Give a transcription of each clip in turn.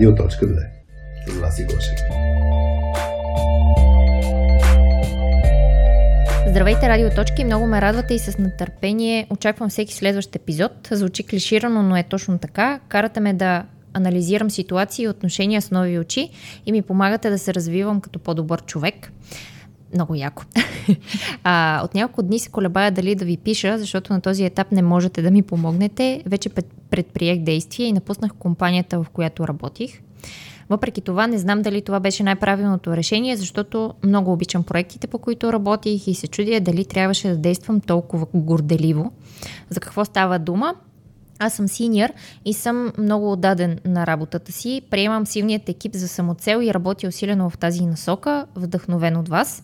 Радио.2 с Васи Гошев. Здравейте, радиоточки! Много ме радвате и с нетърпение очаквам всеки следващ епизод. Звучи клиширано, но е точно така. Карате ме да анализирам ситуации и отношения с нови очи и ми помагате да се развивам като по-добър човек. Много яко. а, от няколко дни се колебая дали да ви пиша, защото на този етап не можете да ми помогнете. Вече предприех действия и напуснах компанията, в която работих. Въпреки това не знам дали това беше най-правилното решение, защото много обичам проектите, по които работих и се чудя дали трябваше да действам толкова горделиво. За какво става дума? Аз съм синьор и съм много отдаден на работата си. Приемам силният екип за самоцел и работя усилено в тази насока, вдъхновен от вас.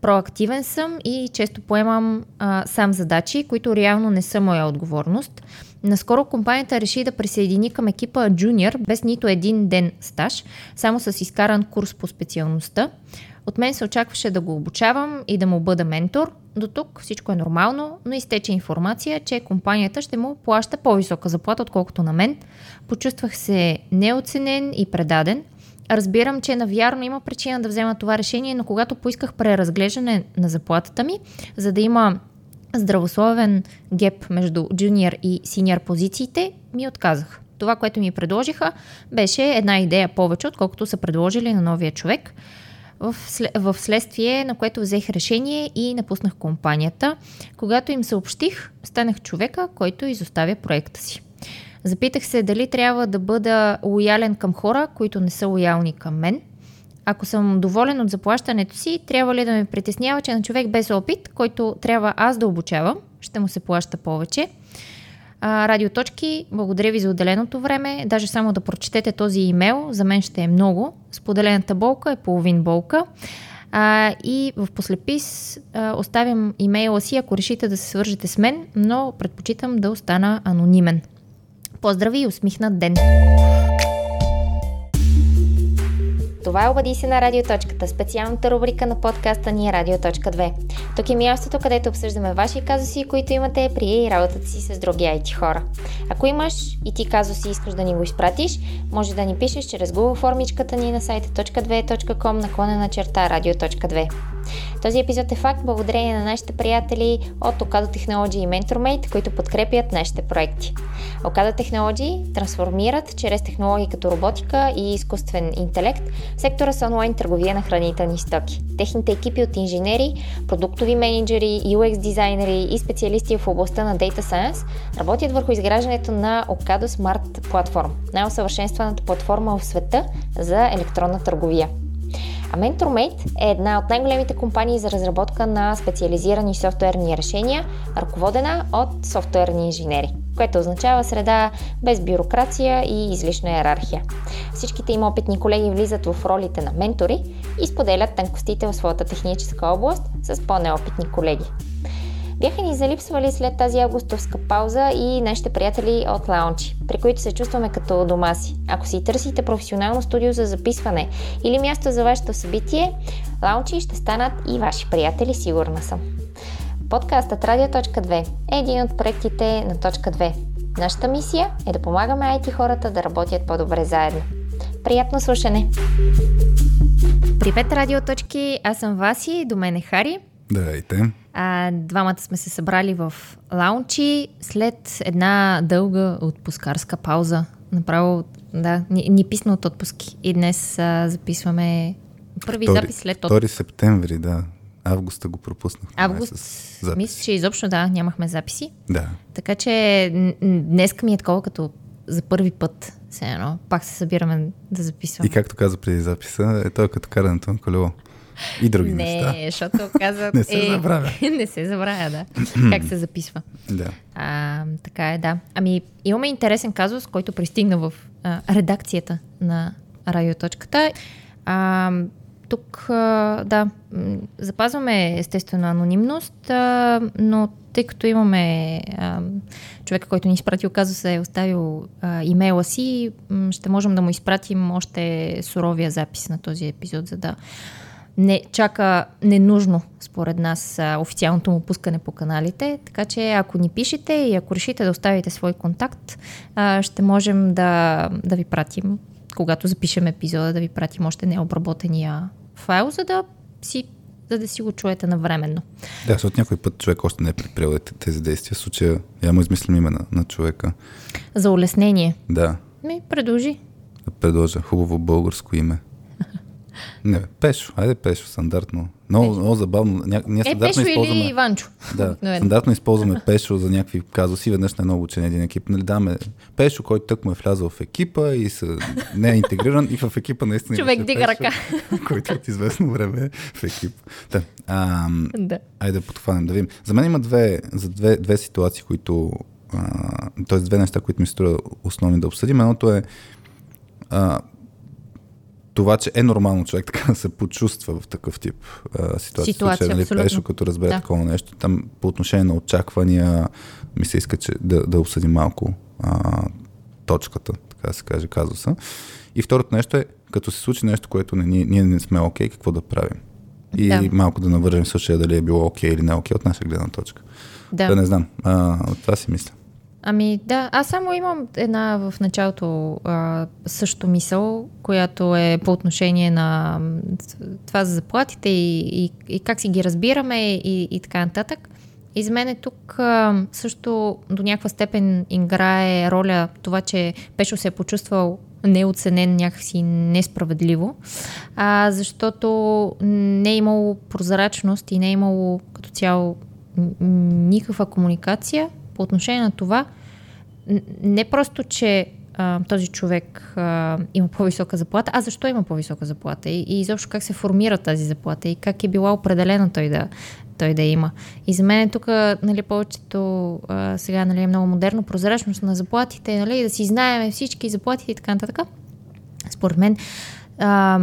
Проактивен съм и често поемам а, сам задачи, които реално не са моя отговорност. Наскоро компанията реши да присъедини към екипа Junior без нито един ден стаж, само с изкаран курс по специалността. От мен се очакваше да го обучавам и да му бъда ментор. До тук всичко е нормално, но изтече информация, че компанията ще му плаща по-висока заплата, отколкото на мен. Почувствах се неоценен и предаден. Разбирам, че навярно има причина да взема това решение, но когато поисках преразглеждане на заплатата ми, за да има здравословен геп между джуниор и синьор позициите, ми отказах. Това, което ми предложиха, беше една идея повече, отколкото са предложили на новия човек в следствие на което взех решение и напуснах компанията. Когато им съобщих, станах човека, който изоставя проекта си. Запитах се дали трябва да бъда лоялен към хора, които не са лоялни към мен. Ако съм доволен от заплащането си, трябва ли да ме притеснява, че на човек без опит, който трябва аз да обучавам, ще му се плаща повече. А, радиоточки, благодаря ви за отделеното време. Даже само да прочетете този имейл, за мен ще е много. Споделената болка е половин болка. А, и в послепис а, оставям имейла си, ако решите да се свържете с мен, но предпочитам да остана анонимен. Поздрави и усмихнат ден! Това е Обади се на Радиоточката, специалната рубрика на подкаста ни е Радиоточка 2. Тук е мястото, където обсъждаме ваши казуси, които имате при работата си с други IT хора. Ако имаш и ти казуси искаш да ни го изпратиш, може да ни пишеш чрез Google формичката ни на сайта .2.com наклонена черта Радиоточка 2. Този епизод е факт благодарение на нашите приятели от Okado Technology и MentorMate, които подкрепят нашите проекти. Okado Technology трансформират чрез технологии като роботика и изкуствен интелект сектора с онлайн търговия на хранителни стоки. Техните екипи от инженери, продуктови менеджери, UX дизайнери и специалисти в областта на Data Science работят върху изграждането на Okado Smart Platform, най-усъвършенстваната платформа в света за електронна търговия. А MentorMate е една от най-големите компании за разработка на специализирани софтуерни решения, ръководена от софтуерни инженери което означава среда без бюрокрация и излишна иерархия. Всичките им опитни колеги влизат в ролите на ментори и споделят тънкостите в своята техническа област с по-неопитни колеги. Бяха ни залипсвали след тази августовска пауза и нашите приятели от лаунчи, при които се чувстваме като дома си. Ако си търсите професионално студио за записване или място за вашето събитие, лаунчи ще станат и ваши приятели, сигурна съм. Подкастът Радио.2 е един от проектите на Точка 2. Нашата мисия е да помагаме IT хората да работят по-добре заедно. Приятно слушане! Привет, радиоточки! Аз съм Васи, до мен е Хари. Здравейте! А, двамата сме се събрали в лаунчи след една дълга отпускарска пауза. Направо, да, ни, ни писна от отпуски. И днес а, записваме първи Втори, запис след отпуск. 2 септември, да. Августа го пропуснах. Август, мисля, че изобщо да, нямахме записи. Да. Така че днеска ми е такова като за първи път, все едно, пак се събираме да записваме. И както каза преди записа, е той като карането на колело. И други не, неща. Не, защото казват... не се е, забравя. не се забравя, да. как се записва. Да. А, така е, да. Ами, имаме интересен казус, който пристигна в а, редакцията на радиоточката. А, тук, да, запазваме естествено анонимност, но тъй като имаме човека, който ни изпратил казуса е оставил имейла си, ще можем да му изпратим още суровия запис на този епизод, за да не чака ненужно, според нас, официалното му пускане по каналите. Така че ако ни пишете и ако решите да оставите свой контакт, ще можем да, да ви пратим когато запишем епизода, да ви пратим още необработения файл, за да си за да си го чуете навременно. Да, защото някой път човек още не е предприел тези действия. В случая я му измислим име на, на човека. За улеснение. Да. Ми, предложи. Да предложа хубаво българско име. Не, Пешо. Айде Пешо, стандартно. Много, много забавно. Ня... Ние е, Пешо използваме... или Иванчо. Да, стандартно използваме Пешо за някакви казуси. Веднъж на едно обучение един екип. Нали, даме Пешо, който тък му е влязъл в екипа и се... не е интегриран и в екипа наистина Човек дига ръка. който от известно време е в екип. Да. А, да. Айде да подхванем, да видим. За мен има две, за две, две ситуации, които... т.е. две неща, които ми струва основни да обсъдим. Едното е а, това, че е нормално човек така да се почувства в такъв тип а, ситуация. Ситуация, нали. Пешо, като разбере Да. такова нещо. Там по отношение на очаквания ми се иска че, да, да обсъдим малко а, точката, така да се каже, казуса. И второто нещо е, като се случи нещо, което не, ние, ние не сме окей, какво да правим. И Да. малко да навържем случая дали е било окей или не окей от наша гледна точка. Да, Да. не знам. А, това си мисля. Ами да, аз само имам една в началото а, също мисъл, която е по отношение на това за заплатите и, и, и как си ги разбираме и, и така нататък. И за мен е тук а, също до някаква степен играе роля това, че Пешо се е почувствал неоценен някакси несправедливо, а, защото не е имало прозрачност и не е имало като цяло никаква комуникация по отношение на това, не просто, че а, този човек а, има по-висока заплата, а защо има по-висока заплата и, и изобщо как се формира тази заплата и как е била определена той да, той да има. И за мен тук нали, повечето а, сега нали, е много модерно прозрачност на заплатите, нали, да си знаем всички заплати и така нататък. Според мен а,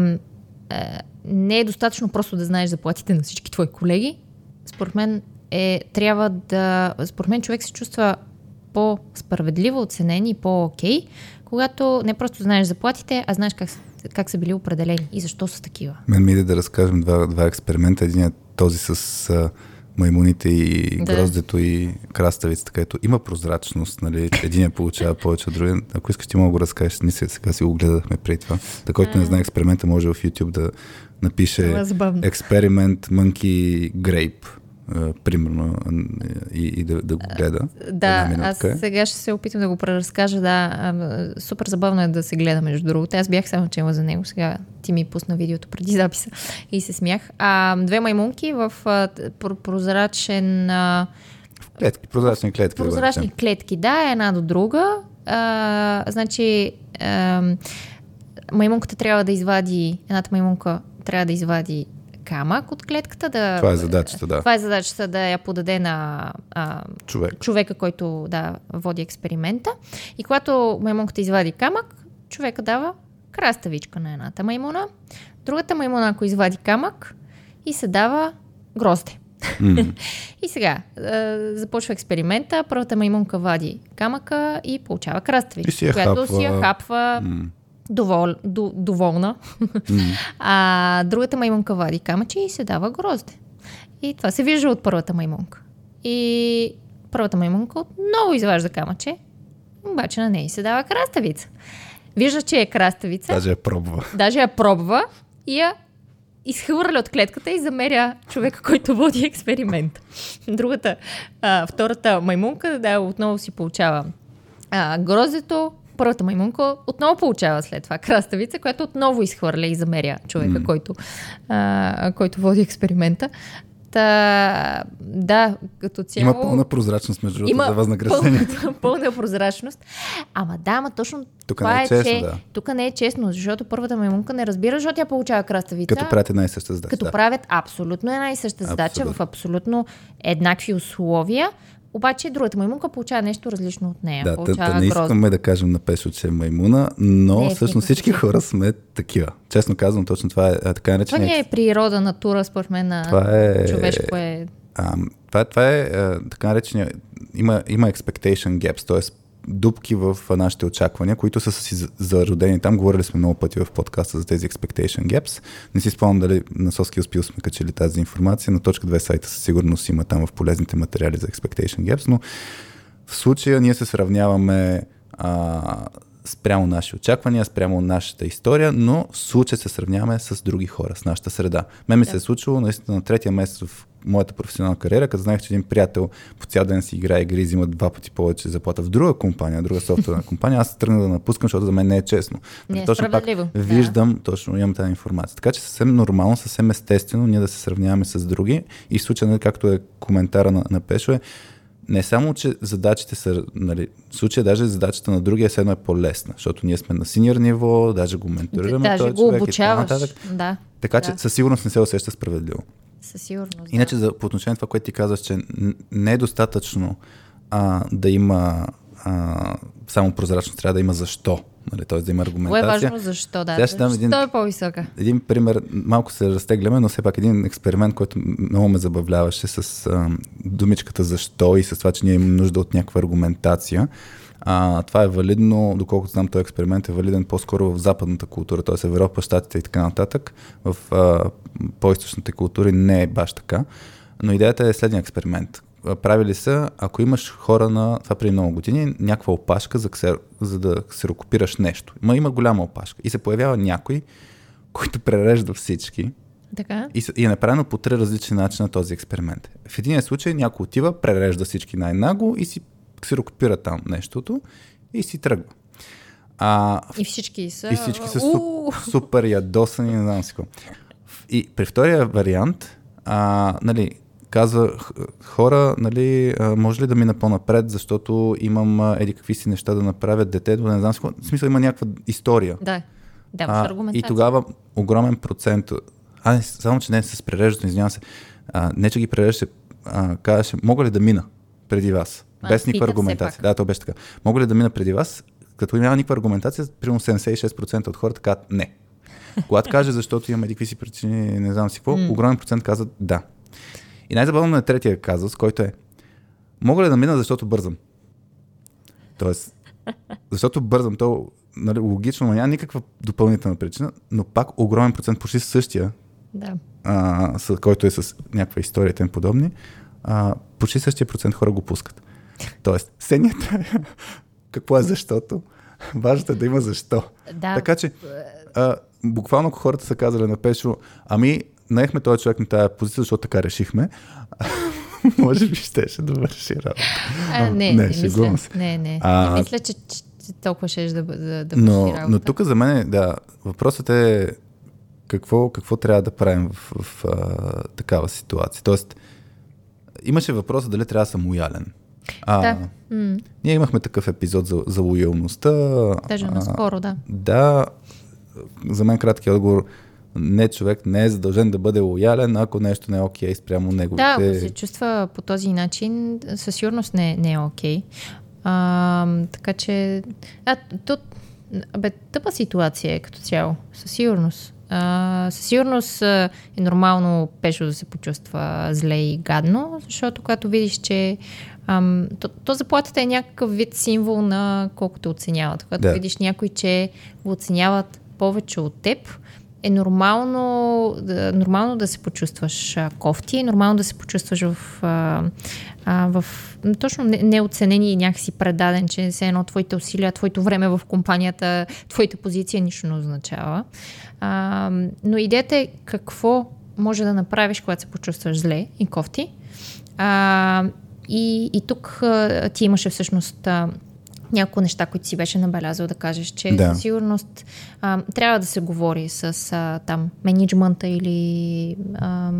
а, не е достатъчно просто да знаеш заплатите на всички твои колеги. Според мен е, трябва да... Според мен човек се чувства по-справедливо оценен и по-окей, когато не просто знаеш заплатите, а знаеш как, как са били определени и защо са такива. Мен ми иде да разкажем два, два експеримента. Единият е този с а, маймуните и Да. гроздето и краставицата, където има прозрачност, нали? Един получава повече от другия. Ако искаш, ти мога да го разкажеш. Ние сега си го гледахме преди това. Та, който не знае експеримента, може в YouTube да напише е експеримент Monkey Grape, примерно, и, и да, да го гледа. Да, аз е. сега ще се опитам да го преразкажа. Да, супер забавно е да се гледа, между другото. Аз бях само чела за него. Сега ти ми пусна видеото преди записа и се смях. А, две маймунки в а, прозрачен... А, Клетки, прозрачни клетки. да прозрачни речем. клетки, да, една до друга. А, значи, а, маймунката трябва да извади, едната маймунка трябва да извади камък от клетката. Да, Това е задачата, да. Това е задачата да я подаде на а, Човек. човека, който да води експеримента. И когато маймунката извади камък, човека дава краставичка на едната маймуна. Другата маймуна, ако извади камък, и се дава грозде. М. И сега е, започва експеримента. Първата маймунка вади камъка и получава краставичка, си я която хапва. си я хапва М. довол, до, доволна. а другата маймунка вади камъче и се дава грозде. И това се вижда от първата маймунка. И първата маймунка отново изважда камъче, обаче на нея се дава краставица. Вижда, че е краставица, Даже я пробва. даже я пробва и я изхвърля от клетката и замеря човека, който води експеримент. Другата, а, втората маймунка, да, отново си получава а, гроздето. Първата маймунка отново получава след това краставица, която отново изхвърля и замеря човека, М. който, а, който води експеримента. Та, да, като цяло... Има пълна прозрачност, между другото, за възнаграждението. Пълна, пълна прозрачност. Ама да, ама точно Тук това не е е, честно, че да. тук не е честно, защото първата маймунка не разбира, защото тя получава краставица. Като правят една и съща задача. като да. правят абсолютно една и съща задача Абсолютно. в абсолютно еднакви условия, обаче другата маймунка получава нещо различно от нея. Да, та, получава та не искаме да кажем на Пешо, че е маймуна, но Не, всъщност всички хора сме такива. Честно казвам, точно това е а, така Това наречения... ни е природа, натура, според мен, на Това е... човешко е... А, това, е- това е а, така наречения... Има, има expectation gaps, т.е. дупки в нашите очаквания, които са си за- зародени там. Говорили сме много пъти в подкаста за тези expectation gaps. Не си спомням дали на Соски успил сме качили тази информация. На точка 2 сайта със сигурност има там в полезните материали за expectation gaps, но в случая ние се сравняваме а, спрямо наши очаквания, спрямо нашата история, но в случай се сравняваме с други хора, с нашата среда. Мен ми да. се е случило наистина на третия месец в моята професионална кариера, като знаех, че един приятел по цял ден си играе игри и взима два пъти повече заплата в друга компания, друга софтуерна компания, аз тръгна да напускам, защото за мен не е честно. Не е точно пак да. виждам, точно имам тази информация. Така че съвсем нормално, съвсем естествено ние да се сравняваме с други и в случая, нали, както е коментара на, на Пешо, е не само, че задачите са, нали, в случая даже задачата на другия седно е по-лесна, защото ние сме на синьор ниво, даже го менторираме. Даже този го човек обучаваш. И да. Така да. че със сигурност не се усеща справедливо. Със сигурност. Иначе да. за, по отношение на това, което ти казваш, че не е достатъчно а, да има а, само прозрачност, трябва да има защо. Нали, т.е. да има аргументация. Кое е важно защо, да. Сега ще дам един, е по-висока? Един пример, малко се разтегляме, но все пак един експеримент, който много ме забавляваше с а, думичката защо и с това, че ние имаме нужда от някаква аргументация. А, това е валидно, доколкото знам, този експеримент е валиден по-скоро в западната култура, т.е. Европа, Штатите и така нататък. В а, по-источните култури не е баш така. Но идеята е следния експеримент. Правили са, ако имаш хора на, това преди много години, някаква опашка, за, ксер, за да ксерокопираш нещо. Ма има голяма опашка. И се появява някой, който прережда всички. Така. И, и е направено по три различни начина този експеримент. В един случай някой отива, прережда всички най-наго и си ксерокопира там нещото и си тръгва. А, и всички са... И всички са суп, супер ядосани, не знам си какво. И при втория вариант, а, нали, казва хора, нали, може ли да мина по-напред, защото имам еди какви си неща да направят детето, не знам си какво. В смисъл има някаква история. Да, аргументация. И тогава огромен процент, а не, само че не с пререждането, извинявам се, а, не че ги пререждаше, казваше, мога ли да мина преди вас? Без никаква аргументация. Да, то беше така. Мога ли да мина преди вас? Като няма никаква аргументация, примерно 76% от хората казват не. Когато каже, защото имаме какви си причини, не знам си какво, mm. огромен процент казват да. И най-забавно е третия казус, който е мога ли да мина, защото бързам? Тоест, защото бързам, то нали, логично, но няма никаква допълнителна причина, но пак огромен процент, почти същия, да. а, с, който е с някаква история и подобни, а, почти същия процент хора го пускат. Тоест, сенята е какво е защото, важното е да има защо. Да. Така че, а, буквално ако хората са казали на Пешо, ами наехме този човек на тази позиция, защото така решихме, може би щеше да върши работа. А, не, не, не, мисля, не, не. А, не мисля, че, че толкова ще да, да, да но, работа. Но тук за мен, да, въпросът е какво, какво трябва да правим в, в, в а, такава ситуация. Тоест, имаше въпроса дали трябва да съм лоялен. А, да. Ние имахме такъв епизод за, за лоялността. Даже наскоро, да. Да, за мен краткият отговор не човек не е задължен да бъде лоялен, ако нещо не е окей okay спрямо неговите... Да, ако се чувства по този начин, със сигурност не, не е окей. Okay. така че... А, то, бе, тъпа ситуация е като цяло, със сигурност. А, със сигурност е нормално Пешо да се почувства зле и гадно, защото когато видиш, че ам, то, то заплатата е някакъв вид символ на колко те оценяват. Когато да. видиш някой, че го оценяват повече от теб, е нормално, нормално да се почувстваш кофти, е нормално да се почувстваш в, а, а, в точно неоценени и някакси предаден, че се едно твоите усилия, твоето време в компанията, твоята позиция нищо не означава. А, но идеята е какво може да направиш, когато се почувстваш зле и кофти. А, и, и тук а, ти имаше всъщност а, няколко неща, които си беше набелязал да кажеш, че да. със сигурност а, трябва да се говори с а, там менеджмента или а,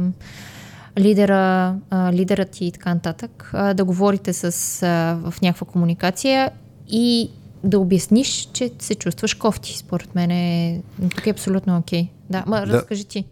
лидера, а, лидерът и така нататък, а, да говорите с, а, в някаква комуникация и да обясниш, че се чувстваш кофти. Според мен е, тук е абсолютно окей. Okay. Да, ма да. разкажи ти.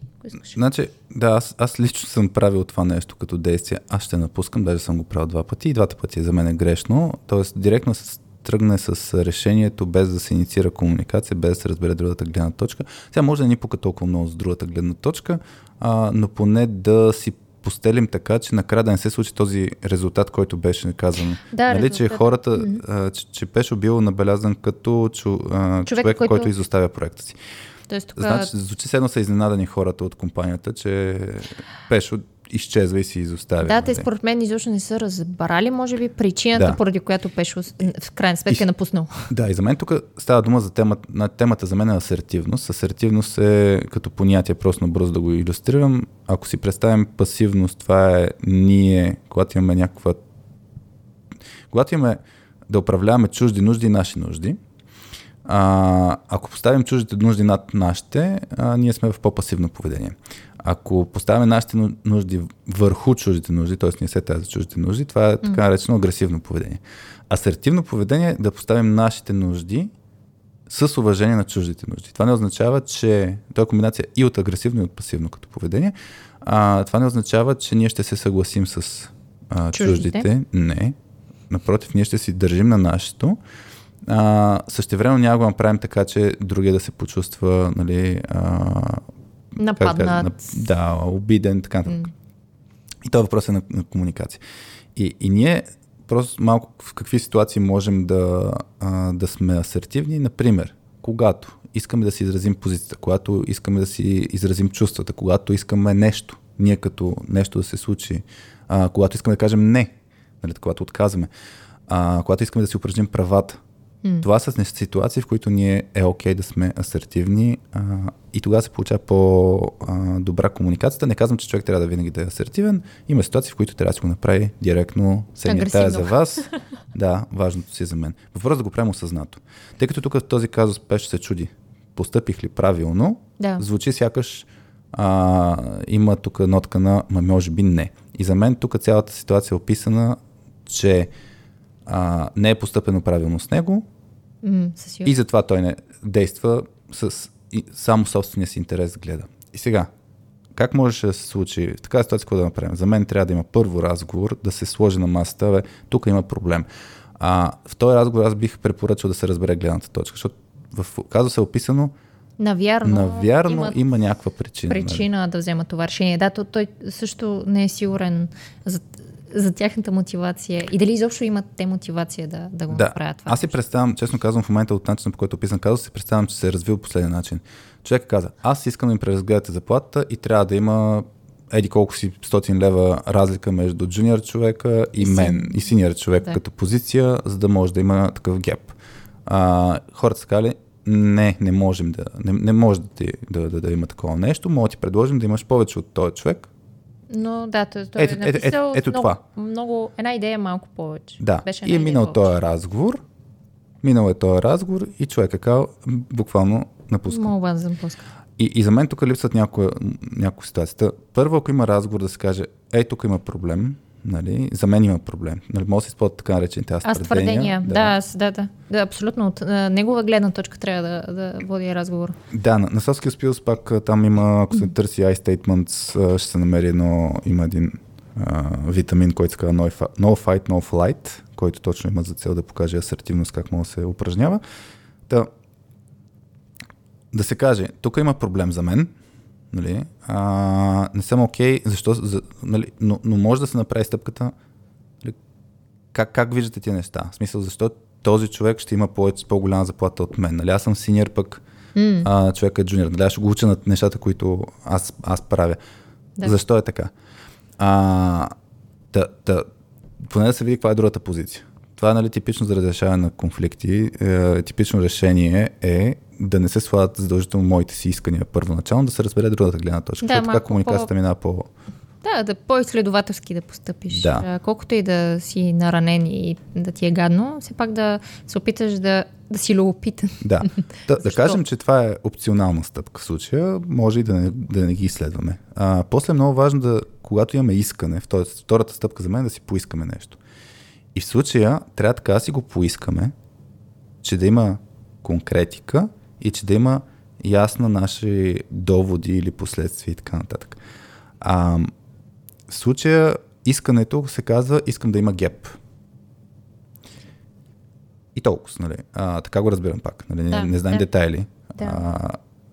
Значи, да, аз, аз лично съм правил това нещо като действие. Аз ще напускам, даже съм го правил два пъти и двата пъти е за мен е грешно. Тоест, директно с тръгне с решението, без да се инициира комуникация, без да се разбере другата гледна точка. Сега може да ни пука толкова много с другата гледна точка, а, но поне да си постелим така, че накрая да не се случи този резултат, който беше казан. Да, нали, че хората, mm-hmm. а, че, че Пешо бил набелязан като чу, а, човек, човек който... който изоставя проекта си. Тоест, тук... Значи, звучи се едно са изненадани хората от компанията, че Пешо изчезва и си изоставя. Да, те нали? според мен изобщо не са разбрали, може би, причината, Да. поради която Пешо с- в крайна сметка И- е напуснал. Да, и за мен тук става дума за темата, на темата за мен е асертивност. Асертивност е като понятие, просто набързо да го иллюстрирам. Ако си представим пасивност, това е ние, когато имаме някаква... Когато имаме да управляваме чужди нужди и наши нужди, а, ако поставим чуждите нужди над нашите, а, ние сме в по-пасивно поведение. Ако поставяме нашите ну- нужди върху чуждите нужди, т.е. ние се тази за чуждите нужди, това е така наречено агресивно поведение. Асертивно поведение е да поставим нашите нужди с уважение на чуждите нужди. Това не означава, че това е комбинация и от агресивно и от пасивно като поведение. А, това не означава, че ние ще се съгласим с а, Чуждите. чуждите. Не. Напротив, ние ще си държим на нашето. А, същевременно няма го направим така, че другия да се почувства нали, а, как Нападнат. на- да, обиден, така нататък. И това въпрос е на, на комуникация. И, и ние просто малко в какви ситуации можем да, а, да сме асертивни. Например, когато искаме да си изразим позицията, когато искаме да си изразим чувствата, когато искаме нещо, ние като нещо да се случи, а, когато искаме да кажем не, нали, когато отказваме, а, когато искаме да си упражним правата. Това са ситуации, в които ние е окей да сме асертивни а, и тогава се получава по-добра комуникацията. Не казвам, че човек трябва да винаги да е асертивен. Има ситуации, в които трябва да си го направи директно. Тая Агресивно. за вас. Да, важното си е за мен. Въпрос да го правим осъзнато. Тъй като тук в този казус Пеш се чуди, постъпих ли правилно, Да. звучи сякаш а, има тук нотка на, ма може би не. И за мен тук цялата ситуация е описана, че а, не е постъпено правилно с него сигурност. и затова той не действа с и, само собствения си интерес да гледа. И сега, как можеше да се случи в такава ситуация, какво да направим? За мен трябва да има първо разговор, да се сложи на масата, бе, тук има проблем. А, в този разговор аз бих препоръчал да се разбере гледната точка, защото в казуса е описано, Навярно, навярно има някаква причина. нали? причина да взема това решение. Да, то, той също не е сигурен за, за тяхната мотивация и дали изобщо имат те мотивация да, да го Да, направят това. аз си представям, честно казвам, в момента от начина, по който е описан казус, си представям, че се е развил по последния начин. Човек каза, аз искам да ми преразгледате заплатата и трябва да има еди колко си 100 лева разлика между джуниор човека и, мен, и синьор човек Да. като позиция, за да може да има такъв геп. А, хората са казали, не, не можем да, не, не може да, ти, да, да, да има такова нещо, мога да ти предложим да имаш повече от този човек, Но да, той, той Ето- е ето- написал ето- ето много, това. много, една идея малко повече. Да, Беше и е минал този разговор, минал е този разговор и човек казал, м, буквално напуска. Мога да запуска. И, и за мен тук липсват някои, някои ситуации. Първо, ако има разговор да се каже, ей, тук има проблем, нали, за мен има проблем. Нали, може да се използват така наречените аз, Аз твърдения, да, аз, да, да, да, абсолютно. От а, негова гледна точка трябва да, да води разговор. Да, на, на Soft Skills пак там има, ако се търси I-statements, ще се намери едно, има един а, витамин, който се казва no, no Fight, No Flight, който точно има за цел да покаже асертивност, как може да се упражнява. Та, да се каже, тук има проблем за мен, нали, а, не съм окей, okay, защо, за, нали, но, но може да се направи стъпката, нали, как, как виждате тия неща? В смисъл, защо този човек ще има повече, по-голяма заплата от мен? Нали, аз съм синьор пък, М, а, човека е джуниор. Нали, аз ще го уча на нещата, които аз, аз правя. Да. Защо е така? А, да, да, поне да се види каква е другата позиция. Това е нали, типично за разрешаване на конфликти. Е, типично решение е да не се слагат задължително моите си искания първоначално, да се разбере другата гледна точка. Да, така комуникацията по- минава по... Да, да по-изследователски да постъпиш. Да. Колкото и да си наранен и да ти е гадно, все пак да се опиташ да, да си любопитен. Да. да, да кажем, че това е опционална стъпка в случая, може и да не, да не ги изследваме. А, после е много важно да, когато имаме искане, втората стъпка за мен е да си поискаме нещо. И в случая трябва така да си го поискаме, че да има конкретика и че да има ясна наши доводи или последствия и така нататък. А, в случая искането се казва искам да има геп. И толкова, нали? А, така го разбирам пак. Нали? Да, не, не знам да. детайли. Да. А,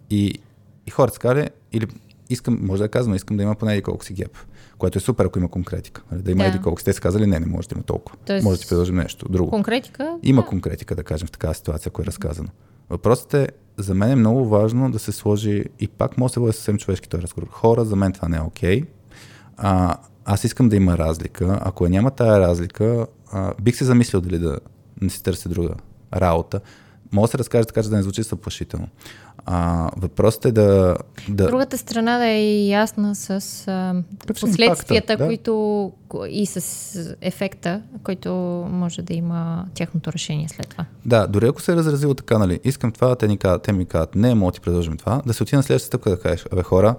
и, и хората са казали, или искам, може да казвам, искам да има поне колко си геп, което е супер, ако има конкретика. Нали? Да има Да. еди колко си. Те са казали, не, не може да има толкова. Тоест- Може да ти предложим нещо друго. Конкретика. Има да. конкретика, да кажем, в такава ситуация, ако е разказано. Въпросът е, за мен е много важно да се сложи, и пак може да се бъде съвсем човешки този разговор. Хора, за мен това не е окей. а, аз искам да има разлика. Ако я няма тая разлика, а, бих се замислил дали да не си търся друга работа. Мога да се разкаже така, че да не звучи съплашително. А, въпросът е да, да... Другата страна да е ясна с а, последствията, да? които и с ефекта, който може да има тяхното решение след това. Да, дори ако се е разразило така, нали, искам това, те, ни казват, те ми казват, не, мога ти предложим това, да се отида на следващата стъпка да кажеш, абе хора,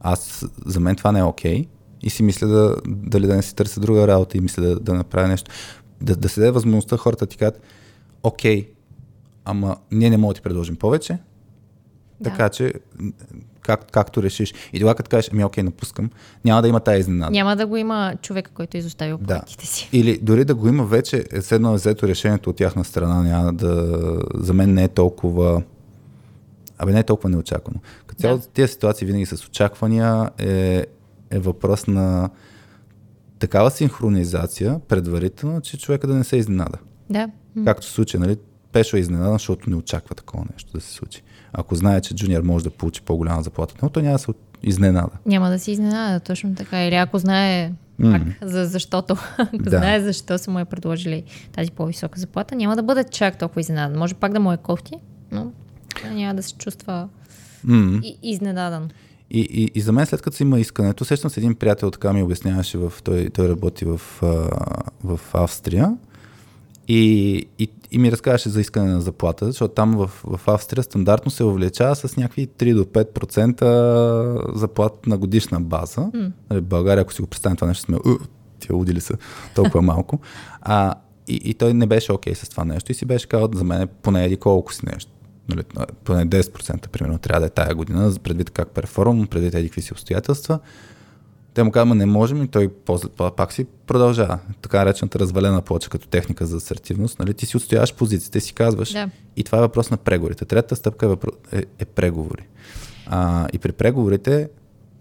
аз, за мен това не е окей okay, и си мисля да, дали да не си търся друга работа и мисля да, да направя нещо. Да, да се даде възможността хората ти кажат, окей, ама ние не можем да ти предложим повече, да. така че как, както решиш. И тогава като кажеш, ами окей, напускам, няма да има тази изненада. Няма да го има човека, който е изоставил да. си. Или дори да го има вече, е седно е взето решението от тяхна страна, няма да, за мен не е толкова Абе, не е толкова неочаквано. Като цяло, да. тези ситуации винаги с очаквания е, е въпрос на такава синхронизация предварително, че човека да не се изненада. Да. Както се случи, нали? Пешо е изненадан, защото не очаква такова нещо да се случи. Ако знае, че джуниор може да получи по-голяма заплата, но то няма да се изненада. Няма да се изненада, точно така. Или ако знае mm. пак, за защото, ако да. знае защо са му е предложили тази по-висока заплата, няма да бъде чак толкова изненадан. Може пак да му е кофти, но няма да се чувства mm. и, изненадан. И, и, и за мен, след като си има искането, сещам се един приятел, така ми обясняваше, в, той, той работи в, в Австрия и, и, и ми разказваше за искане на заплата, защото там в, в Австрия стандартно се увеличава с някакви 3 до 5% заплата на годишна база. Mm. В България, ако си го представим това нещо, сме, тия удили са толкова малко. А, и, и той не беше окей okay с това нещо и си беше казал, за мен поне еди колко си нещо. Нали, поне 10% примерно трябва да е тая година, предвид как перформам, предвид еди какви си обстоятелства. Те му казват, не можем и той пак си продължава. Така наречената развалена плоча като техника за асертивност. Нали? Ти си отстояваш позициите, си казваш. Да. И това е въпрос на преговорите. Третата стъпка е, е, е преговори. А, и при преговорите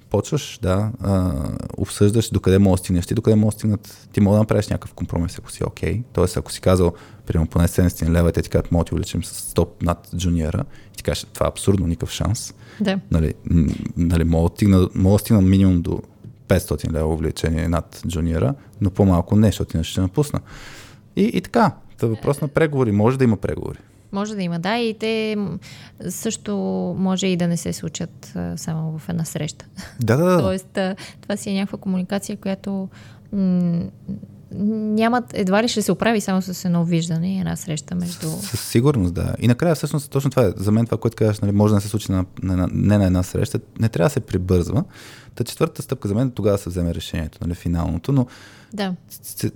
почваш да а, обсъждаш докъде може да стигнеш ти, докъде може да стигнат. Ти може да направиш някакъв компромис, ако си окей. Okay. Тоест, ако си казал, примерно поне 700 лева, те ти казват, може да ти увеличим с 100 над джуниора, и ти кажеш, това е абсурдно, никакъв шанс. Да. Нали, нали, мога, да стигна, мога да стигна минимум до 500 лева увлечение над джуниора, но по-малко не, защото иначе ще напусна. И, и така, това въпрос на преговори. Може да има преговори. Може да има, да, и те също може и да не се случат а, само в една среща. Да, да, да. Тоест, а, това си е някаква комуникация, която м- нямат, едва ли ще се оправи само с едно виждане и една среща между... Със сигурност, да. И накрая всъщност точно това е. За мен това, което казваш, нали, може да не се случи на, на, не на една среща, не трябва да се прибързва. Та четвъртата стъпка за мен е тогава да се вземе решението, нали, финалното, но да.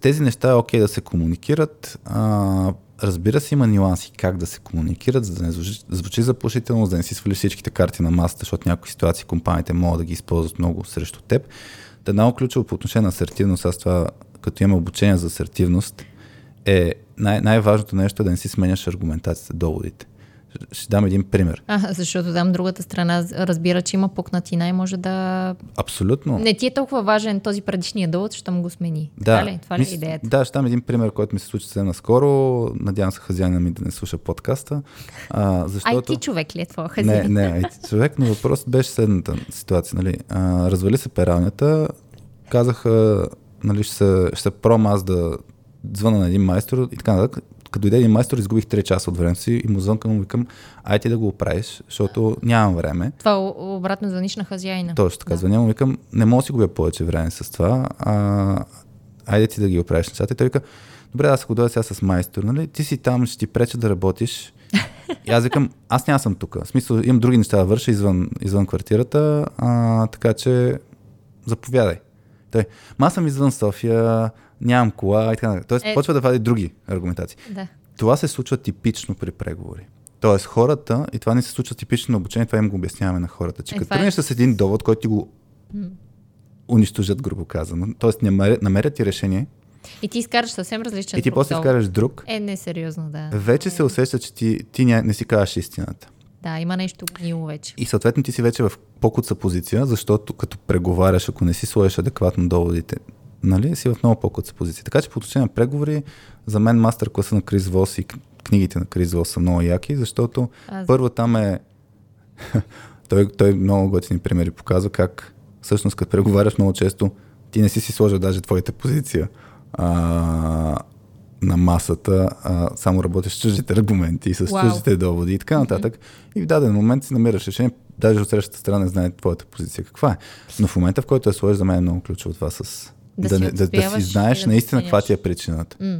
тези неща е окей да се комуникират. А, разбира се, има нюанси как да се комуникират, за да не звучи, звучи заплашително, за да не си свали всичките карти на масата, защото някои ситуации компаниите могат да ги използват много срещу теб. Да много ключово по отношение на асертивност, аз това, като имаме обучение за асертивност, е най- най-важното нещо е да не си сменяш аргументацията, доводите. Ще дам един пример. А, защото там другата страна разбира, че има пукнатина и може да... Абсолютно. Не ти е толкова важен този предишния довод, ще му го смени. Да. Това ли, това ли е идеята? Да, ще дам един пример, който ми се случи съвсем наскоро. Надявам се хазяина ми да не слуша подкаста. А, защото... IT човек ли е твоя хазяин? Не, не, IT човек, но въпросът беше следната ситуация. Нали? А, развали се пералнята, казаха, нали, ще се, ще се пром аз да звъна на един майстор и така нататък като дойде един майстор, изгубих 3 часа от времето си и му звънкам му викам, ай ти да го оправиш, защото нямам време. Това обратно звъниш на хазяина. Точно така, да. звъня му викам, не мога да си губя повече време с това, а, айде ти да ги оправиш нещата. И той вика, добре, аз ако дойда сега с майстор, нали, ти си там, ще ти преча да работиш. И аз викам, аз няма съм тук. В смисъл, имам други неща да върша извън, извън квартирата, а, така че заповядай. Той, ма аз съм извън София, нямам кола и така нататък. Тоест, е... почва да вади други аргументации. Да. Това се случва типично при преговори. Тоест, хората, и това не се случва типично на обучение, това им го обясняваме на хората, че е, като тръгнеш е... с един довод, който ти го м- унищожат, грубо казано, т.е. намерят, намерят ти решение, и ти изкараш съвсем различен И ти после изкараш друг. Е, не сериозно, да. Вече е. се усеща, че ти, ти не, не си казваш истината. Да, има нещо гнило вече. И съответно ти си вече в по-куца позиция, защото като преговаряш, ако не си сложиш адекватно доводите, нали, си в много по-куца позиция. Така че по отношение на преговори, за мен мастер класа на Крис Вос и книгите на Крис Вос са много яки, защото Аз... първо там е той, той много готини примери показва как всъщност като преговаряш много често ти не си си сложил даже твоята позиция а, на масата, а, само работиш с чуждите аргументи, с Вау. чуждите доводи и така нататък. И в даден момент си намираш решение, даже от срещата страна не знае твоята позиция каква е. Но в момента, в който я сложиш, за мен е много ключово това с... Да си не, да, да си знаеш да наистина каква ти е причината. М.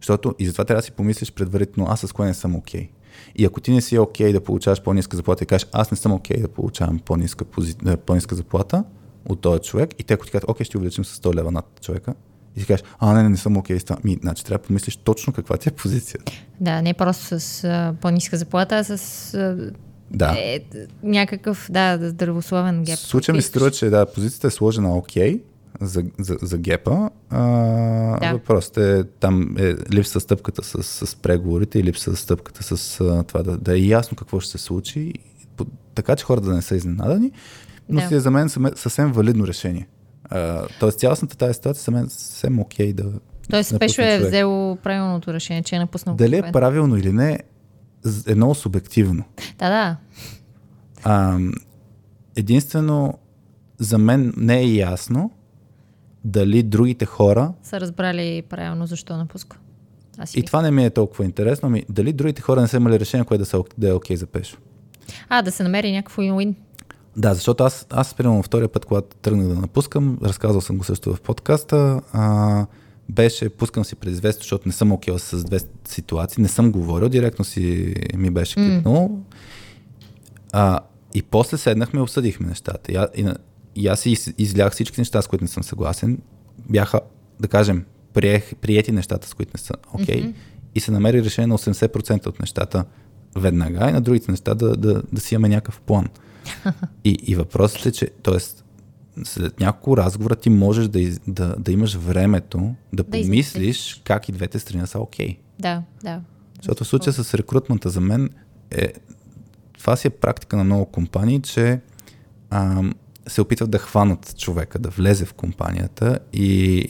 Защото и затова трябва да си помислиш предварително, аз с кое не съм окей. И ако ти не си окей да получаваш по-ниска заплата и кажеш, аз не съм окей да получавам по-ниска, пози... е, по-ниска заплата от този човек, и те ако ти кажат, окей, ще увеличим с 100 лева над човека, и ти кажеш, а, не, не, не съм окей с това. Ми, значи трябва да помислиш точно каква ти е позицията. Да, не просто с а, по-ниска заплата, а с а, Да. е, някакъв, да, здравословен геп. В случая ми се струва, че да, позицията е сложена окей за, за, за гепа. А, Да. Въпросът е, там е липса стъпката с, с преговорите и липса стъпката с а, това да, да е ясно какво ще се случи, по- така че хората да не са изненадани, но Да. си е за мен съвсем валидно решение. А, тоест цялостната тази ситуация за мен съвсем окей да Тоест, Спешо е взел правилното решение, че е напуснал. Дали е правилно или не, е много субективно. Да, да. А, единствено, за мен не е ясно дали другите хора, Са разбрали правилно защо напуска. Аз и това не ми е толкова интересно, ами дали другите хора не са имали решение, кое да, са, да е окей за Пешо. А, да се намери някакъв win-win. Да, защото аз, аз примерно втория път, когато тръгнах да напускам, разказал съм го също в подкаста, а, беше, пускам си през вест, защото не съм окей с две ситуации, не съм говорил, директно си ми беше кликнало. А, и после седнахме обсъдихме нещата. А- и, и аз си излях всички неща, с които не съм съгласен. Бяха, да кажем, приех, приети нещата, с които не са окей. Okay, И се намери решение на 80% от нещата веднага и на другите неща да, да, да си имаме някакъв план. И, и въпросът е, че, т.е. след няколко разговора ти можеш да, из, да, да имаш времето да, Да помислиш измислиш. как и двете страни са окей. Да, да. Защото в случая с рекрутмента за мен е, това си е практика на много компании, че ам, се опитват да хванат човека, да влезе в компанията и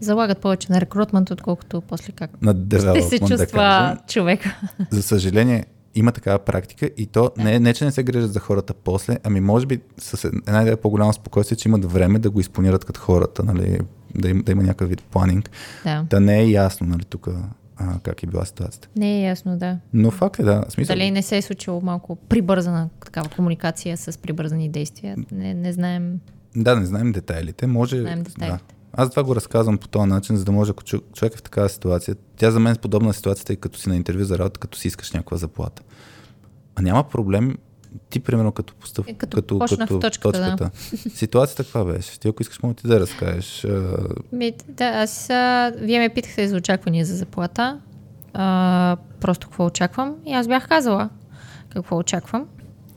Залагат повече на рекрутмент, отколкото после как на ще се да чувства кажем. човека. За съжаление, има такава практика и то не, не, че не се грижат за хората после, ами може би с една идея по-голямо спокойствие, че имат време да го изпланират като хората, нали, да, им, да има някакъв вид планинг. Да. Да не е ясно, нали, тук а, как е била ситуацията. Не е ясно, да. Но факт е, да, смисъл, Дали не се е случило малко прибързана такава комуникация с прибързани действия? Не, не знаем. Да, не знаем детайлите. Може. Знаем Да. Аз това го разказвам по този начин, за да може, ако човек е в такава ситуация, тя за мен е подобна ситуацията, и като си на интервю за работа, като си искаш някаква заплата. А няма проблем, ти примерно като постъп, Е, като като, почнах в точката, да. точката. Ситуацията каква беше? Ти ако искаш, мога ти да разкажеш. А, Ми, да, аз, а, вие ме питахте за очаквания за заплата. А, просто какво очаквам. И аз бях казала какво очаквам.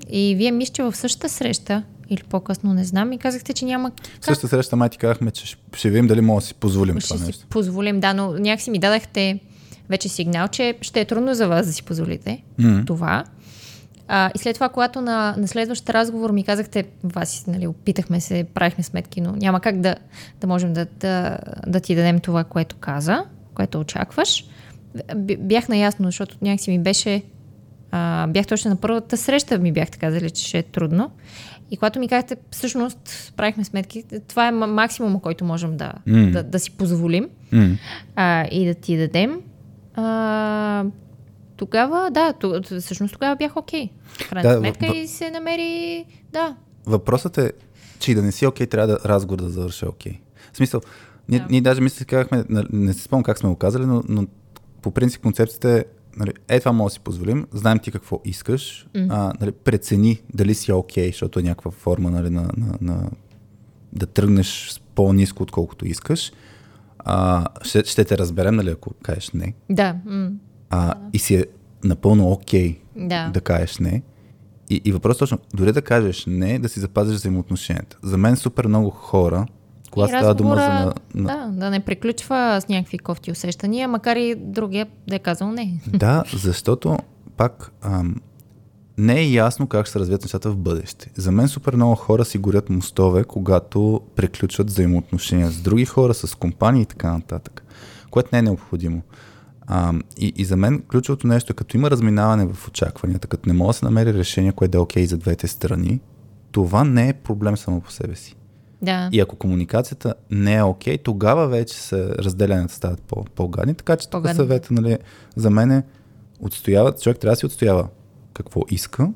И вие мисля, че в същата среща, или по-късно не знам, и казахте, че няма В същата среща май ти казахме, че ще, видим дали мога да си позволим ще това си нещо. позволим. Да, но някакси ми дадахте вече сигнал, че ще е трудно за вас да си позволите М. това. А, и след това, когато на, на следващ разговор ми казахте, вас, нали, опитахме се, правихме сметки, но няма как да, да можем да, да, да ти дадем това, което каза, което очакваш. Бях наясно, защото някакси ми беше... А, бях точно на първата среща, ми бяхте казали, че ще е трудно. И когато ми казахте, всъщност, правихме сметки, това е ма- максимума, който можем да, М. да, да си позволим М. а, и да ти дадем. А, тогава, да, всъщност тогава бях окей. Крайна Да, сметка в- и се намери, да. Въпросът е, че и да не си окей, трябва да разговор да завърши окей. В смисъл, ние, Да. ние даже мисля, казахме, нали, не се спомням как сме го казали, но, но по принцип концепцията е, нали, е това може да си позволим, знаем ти какво искаш, а, нали, прецени дали си окей, защото е някаква форма нали, на, на, на, да тръгнеш по-низко, отколкото искаш. А, ще, ще те разберем, нали, ако кажеш не. Да, м- А, и си е напълно окей да. да кажеш не. И, и въпрос точно, дори да кажеш не, да си запазиш взаимоотношенията. За мен супер много хора, когато става дума за... На, на... Да, да не приключва с някакви кофти усещания, макар и другия да е казал не. Да, защото пак ам, не е ясно как ще се развият нещата в бъдеще. За мен супер много хора си горят мостове, когато приключват взаимоотношения с други хора, с компании и така нататък, което не е необходимо. А, и, и за мен ключовото нещо е, като има разминаване в очакванията, като не може да се намери решение, което да е окей за двете страни, това не е проблем само по себе си. Да. И ако комуникацията не е окей, тогава вече се разделенията стават по- по-гадни. Така че тук съвета, нали, за мен е отстояват, човек трябва да си отстоява какво иска,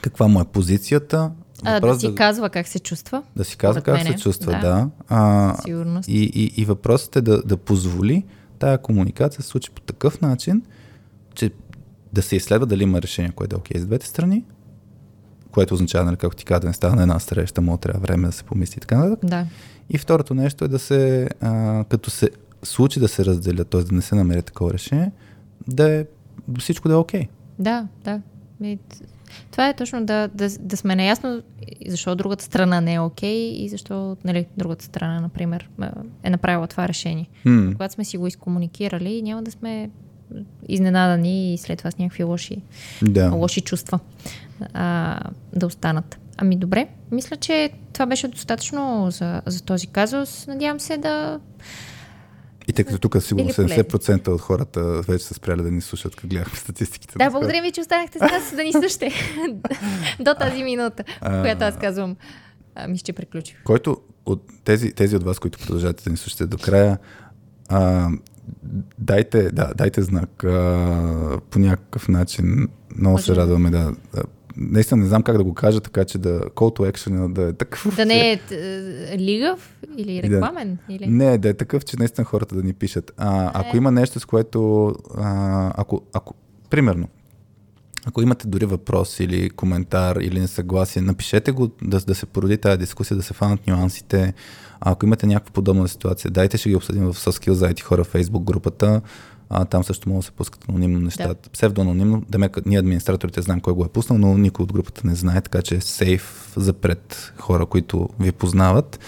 каква му е позицията. А, да си казва как се чувства. да си казва как мене. се чувства, Да. да. А, Сигурност. и, и, и въпросът е да, да позволи тая комуникация да се случи по такъв начин, че да се изследва дали има решение, което е окей за двете страни, което означава, нали, както ти каза, да не става на една среща, му трябва време да се помисли и така нататък. Да. И второто нещо е да се, а, като се случи да се разделят, т.е. да не се намери такова решение, да е всичко да е окей. Да, да. Т- това е точно да, да, да сме наясно защо другата страна не е окей и защо нали, другата страна, например, е направила това решение. М, Когато сме си го изкомуникирали, няма да сме изненадани и след това с някакви лоши, Да. лоши чувства а, да останат. Ами добре, мисля, че това беше достатъчно за, за този казус. Надявам се да... И тъй като тук сигурно Или полезно. 70% от хората вече са спряли да ни слушат, като гледахме статистиките. Да, благодаря ви, че останахте с нас да ни слушате до тази минута, в която аз казвам. А, мисля, че приключих. който от тези, тези от вас, които продължавате да ни слушате до края, а, дайте, да, дайте знак а, по някакъв начин. Много се Може. радваме да, да. Наистина не знам как да го кажа, така че да call to action да е такъв. Да не е е, лигав или да. рекламен? Или... Не, да е такъв, че наистина хората да ни пишат. А, ако има нещо, с което, а, ако, ако, примерно, ако имате дори въпрос или коментар или несъгласие, напишете го да, да се породи тази дискусия, да се фанат нюансите. А ако имате някаква подобна ситуация, дайте ще ги обсъдим в Soskill за IT хора в Facebook групата. А, там също могат да се пускат анонимно нещата. Да. Псевдоанонимно, демек, ние администраторите знаем кой го е пуснал, но никой от групата не знае, така че е сейф за пред хора, които ви познават.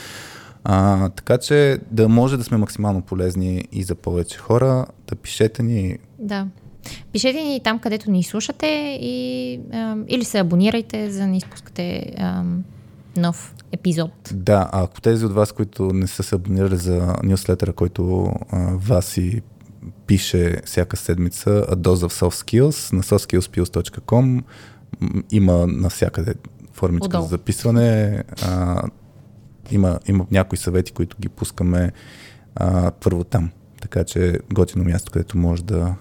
А, така че да може да сме максимално полезни и за повече хора, да пишете ни. Да. Пишете ни там, където ни слушате и, ам, или се абонирайте, за да не изпускате ам, нов епизод. Да, а ако тези от вас, които не са се абонирали за нюслетъра, който а, Васи пише всяка седмица, A Dose of Soft Skills на softskillspills.com има навсякъде формичка Отдолу. за записване. А, има, има някои съвети, които ги пускаме а, първо там. Така че готино място, където може да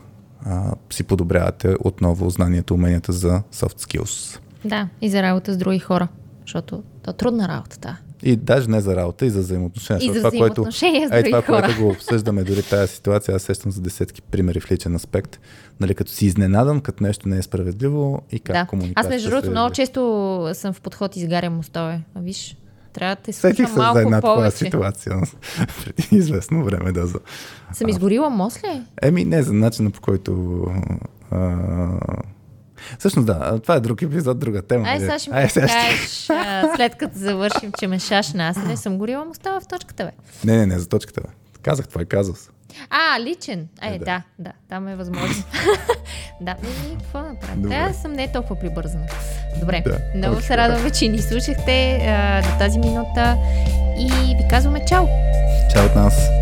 а, си подобрявате отново знанието, уменията за soft skills. Да, и за работа с други хора, защото то е трудна работа, да. И даже не за работа, и за взаимоотношения. И за това, което, е, това, хора. което го обсъждаме, дори тази ситуация, аз сещам за десетки примери в личен аспект. Нали, като си изненадан, като нещо не е справедливо и как да. комуникацията Аз между другото много често съм в подход и изгарям мостове. Виж, трябва да те слушам се за малко една повече. ситуация преди известно време. Да, за... Съм изгорила мост ли? Еми, не за начина по който... А... Всъщност да, това е друг епизод, друга тема. Ай, нали? сега ще ми Ай, сега ще- кажеш, а, след като завършим, че ме шашна. Аз не съм горила моста в точката, бе. Не, не, не, за точката. Бе. Казах, това е казус. А, личен. Ай, Е, да. да, да, там е възможно. да, не, какво направя? Добре. Аз съм не толкова прибързана. Добре, Да, много окей. се радваме, че ни слушахте а, до тази минута и ви казваме чао! Чао от нас.